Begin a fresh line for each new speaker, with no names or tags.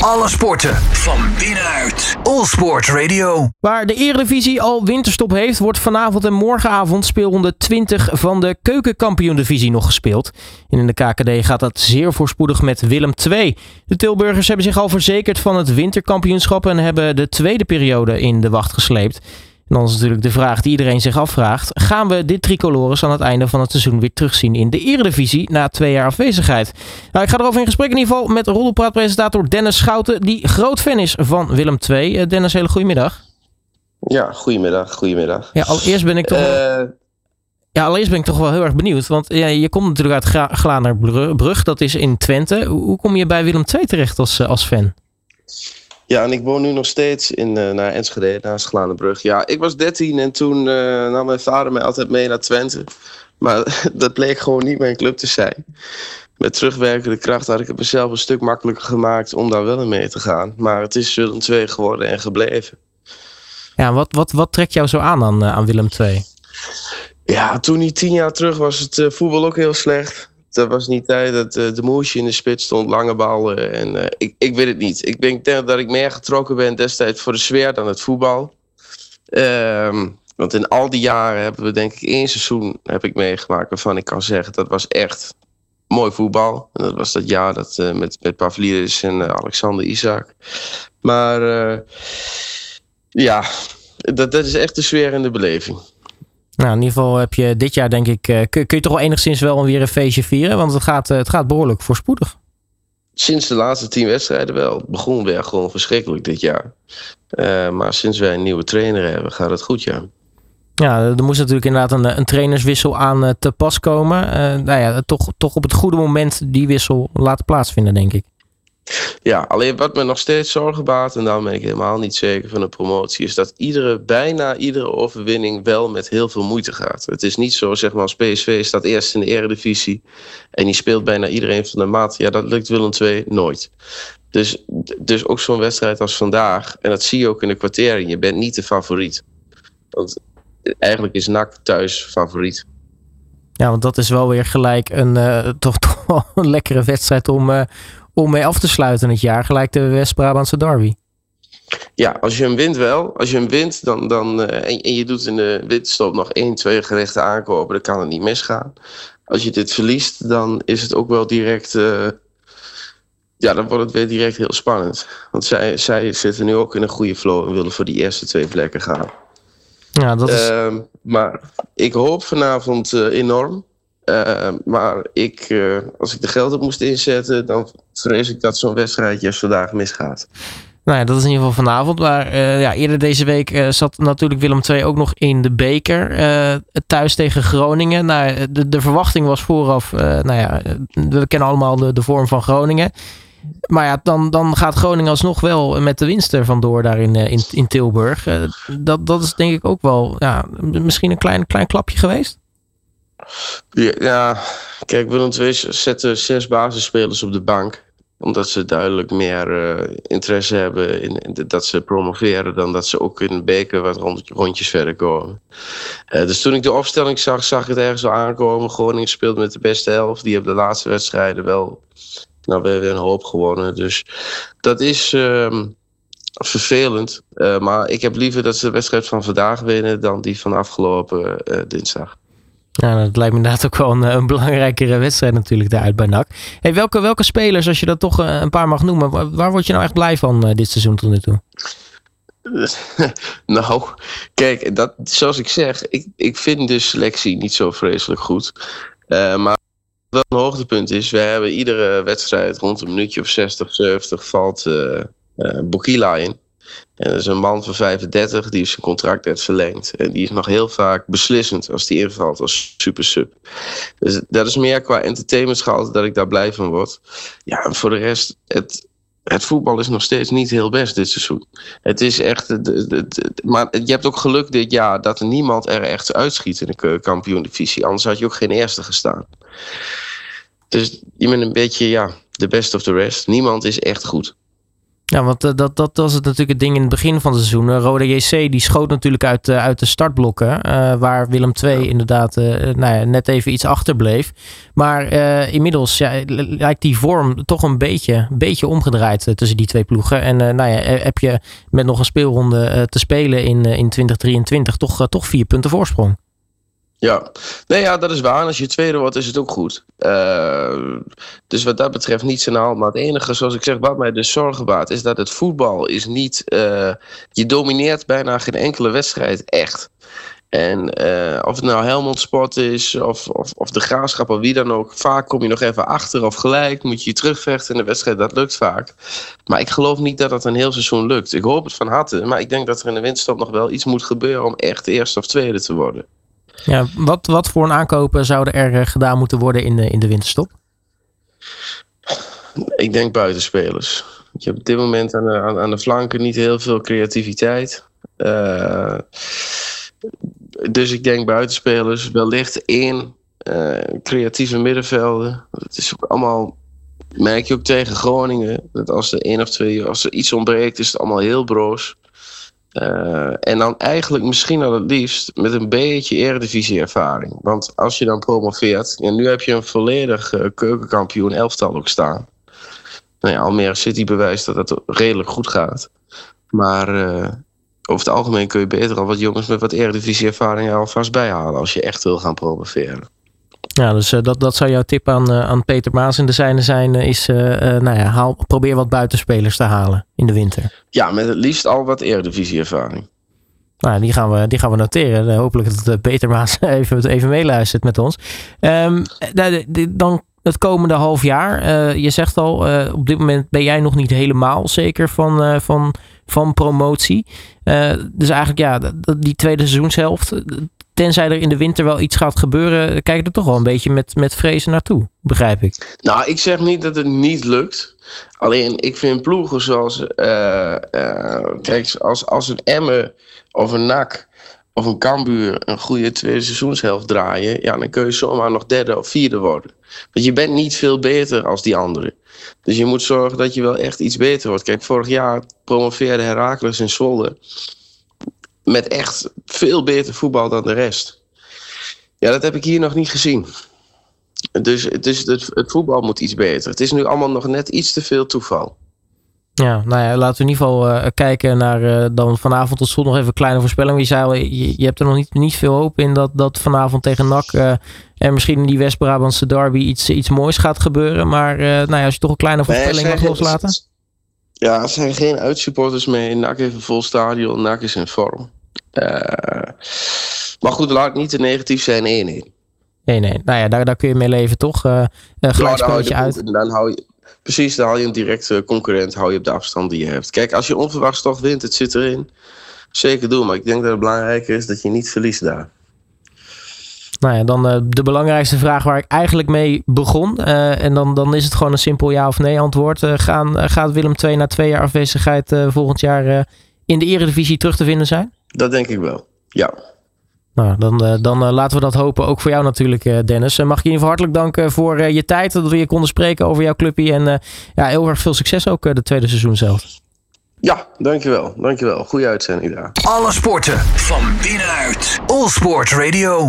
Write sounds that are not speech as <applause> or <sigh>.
Alle sporten van binnenuit. All Sport Radio.
Waar de Eredivisie al winterstop heeft, wordt vanavond en morgenavond speelronde 20 van de keukenkampioen-divisie nog gespeeld. En in de KKD gaat dat zeer voorspoedig met Willem II. De Tilburgers hebben zich al verzekerd van het winterkampioenschap en hebben de tweede periode in de wacht gesleept. En dan is natuurlijk de vraag die iedereen zich afvraagt. Gaan we dit tricolores aan het einde van het seizoen weer terugzien in de Eredivisie na twee jaar afwezigheid? Nou, ik ga erover in gesprek in ieder geval met roddelpraatpresentator Dennis Schouten, die groot fan is van Willem II. Uh, Dennis, hele goedemiddag.
Ja, goedemiddag, goedemiddag.
Ja, allereerst ben ik toch... Uh, ja, allereerst ben ik toch wel heel erg benieuwd. Want ja, je komt natuurlijk uit Gra Glanerbrug, dat is in Twente. Hoe, hoe kom je bij Willem II terecht als, als fan?
Ja, en ik woon nu nog steeds in, uh, naar Enschede, naast Glanenbrug. Ja, ik was 13 en toen uh, nam mijn vader mij altijd mee naar Twente. Maar <laughs> dat bleek gewoon niet mijn club te zijn. Met terugwerkende kracht had ik het mezelf een stuk makkelijker gemaakt om daar wel in mee te gaan. Maar het is Willem II geworden en gebleven.
Ja, wat, wat, wat trekt jou zo aan aan, aan Willem II?
Ja, toen hij tien jaar terug was het uh, voetbal ook heel slecht dat was niet tijd dat uh, de moesje in de spits stond, lange ballen. En uh, ik, ik weet het niet. Ik denk dat ik meer getrokken ben destijds voor de sfeer dan het voetbal. Um, want in al die jaren hebben we denk ik één seizoen heb ik meegemaakt waarvan ik kan zeggen dat was echt mooi voetbal. En dat was dat jaar dat, uh, met, met Pavlidis en Alexander Isaac. Maar ja, dat, dat is echt de sfeer en de beleving.
Nou, in ieder geval heb je dit jaar denk ik, kun, kun je toch wel enigszins wel weer een feestje vieren, want het gaat, het gaat behoorlijk voorspoedig.
Sinds de laatste tien wedstrijden wel. Het begon weer gewoon verschrikkelijk dit jaar. Uh, maar sinds wij een nieuwe trainer hebben, gaat het goed, ja.
Ja, er moest natuurlijk inderdaad een, een trainerswissel aan te pas komen. Nou ja, toch, toch op het goede moment die wissel laten plaatsvinden, denk ik.
Ja, alleen wat me nog steeds zorgen baart, en daar ben ik helemaal niet zeker van de promotie, is dat iedere, bijna iedere overwinning wel met heel veel moeite gaat. Het is niet zo, zeg maar, als PSV staat eerst in de eredivisie en die speelt bijna iedereen van de maat. Ja, dat lukt Willem II nooit. Dus, dus ook zo'n wedstrijd als vandaag, en dat zie je ook in de kwartering, je bent niet de favoriet. Want eigenlijk is NAC thuis favoriet.
Ja, want dat is wel weer gelijk een, uh, toch, <laughs> toch een lekkere wedstrijd om, uh, om mee af te sluiten het jaar. Gelijk de West-Brabantse derby.
Ja, als je hem wint wel. Als je hem wint dan, dan, uh, en, en, je doet in de winterstop nog één, twee gerechten aankopen, dan kan het niet misgaan. Als je dit verliest, dan is het ook wel direct. Uh, ja, dan wordt het weer direct heel spannend. Want zij, zij zitten nu ook in een goede flow en willen voor die eerste twee plekken gaan.
Ja, dat is...
Uh, maar ik hoop vanavond uh, enorm. Uh, maar ik, uh, als ik de geld op moest inzetten, dan vrees ik dat zo'n wedstrijdje als vandaag misgaat.
Nou ja, dat is in ieder geval vanavond. Maar uh, ja, eerder deze week zat natuurlijk Willem II ook nog in de beker. thuis tegen Groningen. Nou, de, de verwachting was vooraf, nou ja, we kennen allemaal de, de vorm van Groningen. Maar ja, dan, dan gaat Groningen alsnog wel met de winst er vandoor daar in, in, in Tilburg. dat, dat is denk ik ook wel ja, misschien een klein, klein klapje geweest.
Ja, kijk, Willem II zetten zes basisspelers op de bank. Omdat ze duidelijk meer uh, interesse hebben in, dat ze promoveren dan dat ze ook in de beker wat rond, rondjes verder komen. Uh, dus toen ik de opstelling zag, zag ik het ergens al aankomen. Groningen speelt met de beste elf. Die hebben de laatste wedstrijden wel nou, we een hoop gewonnen. Dus dat is uh, vervelend. Uh, maar ik heb liever dat ze de wedstrijd van vandaag winnen dan die van afgelopen dinsdag.
Ja, dat lijkt me inderdaad ook wel een, een belangrijkere wedstrijd natuurlijk daar uit bij NAC. Hey, welke, welke spelers, als je dat toch een paar mag noemen, waar word je nou echt blij van uh, dit seizoen tot nu toe? <laughs>
nou, kijk, dat, zoals ik zeg, ik, ik vind de selectie niet zo vreselijk goed. Maar wat een hoogtepunt is, we hebben iedere wedstrijd rond een minuutje of 60, 70 valt uh, in. En dat is een man van 35 die zijn contract heeft verlengd. En die is nog heel vaak beslissend als die invalt als super sub. Dus dat is meer qua entertainmentgehalte dat ik daar blij van word. Ja, en voor de rest, het, het voetbal is nog steeds niet heel best dit seizoen. Het is echt. Maar je hebt ook geluk dit jaar dat er niemand er echt uitschiet in de kampioen-divisie. Anders had je ook geen eerste gestaan. Dus je bent een beetje, ja, de best of the rest. Niemand is echt goed.
Ja, want uh, dat, dat was het natuurlijk het ding in het begin van het seizoen. Uh, Roda JC die schoot natuurlijk uit, uh, uit de startblokken. waar Willem II inderdaad nou ja, net even iets achter bleef. Maar inmiddels ja, lijkt die vorm toch een beetje, beetje omgedraaid tussen die twee ploegen. En nou ja, heb je met nog een speelronde te spelen in, in 2023 toch, toch vier punten voorsprong.
Ja, nee, ja, dat is waar. Als je tweede wordt, is het ook goed. Uh, dus wat dat betreft aan de hand. Maar het enige, zoals ik zeg, wat mij dus zorgen baart, is dat het voetbal is niet. Uh, je domineert bijna geen enkele wedstrijd echt. En uh, of het nou Helmond Sport is, of, of, of de graafschap, of wie dan ook. Vaak kom je nog even achter of gelijk. Moet je je terugvechten in de wedstrijd. Dat lukt vaak. Maar ik geloof niet dat het een heel seizoen lukt. Ik hoop het van harte. Maar ik denk dat er in de winterstop nog wel iets moet gebeuren om echt eerste of tweede te worden.
Ja, wat, wat voor een aankopen zouden er eh, gedaan moeten worden in de, in de winterstop?
Ik denk buitenspelers. Je hebt op dit moment aan de, aan, de flanken niet heel veel creativiteit. Uh, dus ik denk buitenspelers, wellicht één uh, creatieve middenvelden. Het is ook allemaal, merk je ook tegen Groningen, dat als er één of twee, als er iets ontbreekt, is het allemaal heel broos. Uh, en dan eigenlijk misschien al het liefst met een beetje eredivisie-ervaring. Want als je dan promoveert, en nu heb je een volledig uh, keukenkampioen elftal ook staan. Nou ja, Almere City bewijst dat het redelijk goed gaat. Maar uh, over het algemeen kun je beter al wat jongens met wat eredivisie-ervaring alvast bijhalen als je echt wil gaan promoveren.
Ja, dus uh, dat, dat zou jouw tip aan, uh, aan Peter Maas in de zijne zijn, uh, is nou ja, haal, probeer wat buitenspelers te halen in de winter.
Ja, met het liefst al wat eredivisie-ervaring.
Nou, die gaan we, die gaan we noteren. hopelijk dat Peter Maas <laughs> even, even meeluistert met ons. Um, dan het komende half jaar. je zegt al, op dit moment ben jij nog niet helemaal zeker van, van, van promotie. dus eigenlijk ja, die tweede seizoenshelft tenzij er in de winter wel iets gaat gebeuren, kijk er toch wel een beetje met, met vrezen naartoe, begrijp ik.
Nou, ik zeg niet dat het niet lukt. Alleen ik vind ploegen zoals. Uh, uh, kijk, als, als een Emmen of een NAC of een Cambuur een goede tweede seizoenshelft draaien, ja, dan kun je zomaar nog derde of vierde worden. Want je bent niet veel beter als die anderen. Dus je moet zorgen dat je wel echt iets beter wordt. Kijk, vorig jaar promoveerde Herakles in Zwolle met echt veel beter voetbal dan de rest. Ja, dat heb ik hier nog niet gezien. Dus, dus het, het voetbal moet iets beter. Het is nu allemaal nog net iets te veel toeval.
Ja, nou ja, laten we in ieder geval uh, kijken naar uh, dan vanavond tot slot nog even een kleine voorspelling. Je zei al, je, je, hebt er nog niet, niet veel hoop in dat, dat vanavond tegen NAC uh, en misschien in die West-Brabantse derby iets, iets moois gaat gebeuren. Maar nou ja, als je toch een kleine voorspelling nee, mag loslaten.
Ja, er zijn geen uitsupporters mee. NAC heeft een vol stadion, NAC is in vorm. Maar goed, laat het niet te negatief zijn, 1-1. Nee,
nee. Nou ja, daar, daar kun je mee leven, toch? Uh, gelijkspelletje ja, uit.
Dan hou je, precies, dan haal je een directe concurrent hou je op de afstand die je hebt. Kijk, als je onverwachts toch wint, het zit erin. Zeker doen, maar ik denk dat het belangrijker is dat je niet verliest daar.
Nou ja, dan uh, de belangrijkste vraag waar ik eigenlijk mee begon. Uh, en dan, dan is het gewoon een simpel ja of nee antwoord. Uh, gaan, gaat Willem II na twee jaar afwezigheid volgend jaar in de eredivisie terug te vinden zijn?
Dat denk ik wel, ja.
Nou, dan, dan laten we dat hopen. Ook voor jou natuurlijk, Dennis. mag ik je in ieder geval hartelijk danken voor je tijd. Dat we je konden spreken over jouw clubje. En ja, heel erg veel succes ook de tweede seizoen zelf.
Ja, dankjewel. Dankjewel. Goede uitzending daar.
Alle sporten van binnenuit. All Sport Radio.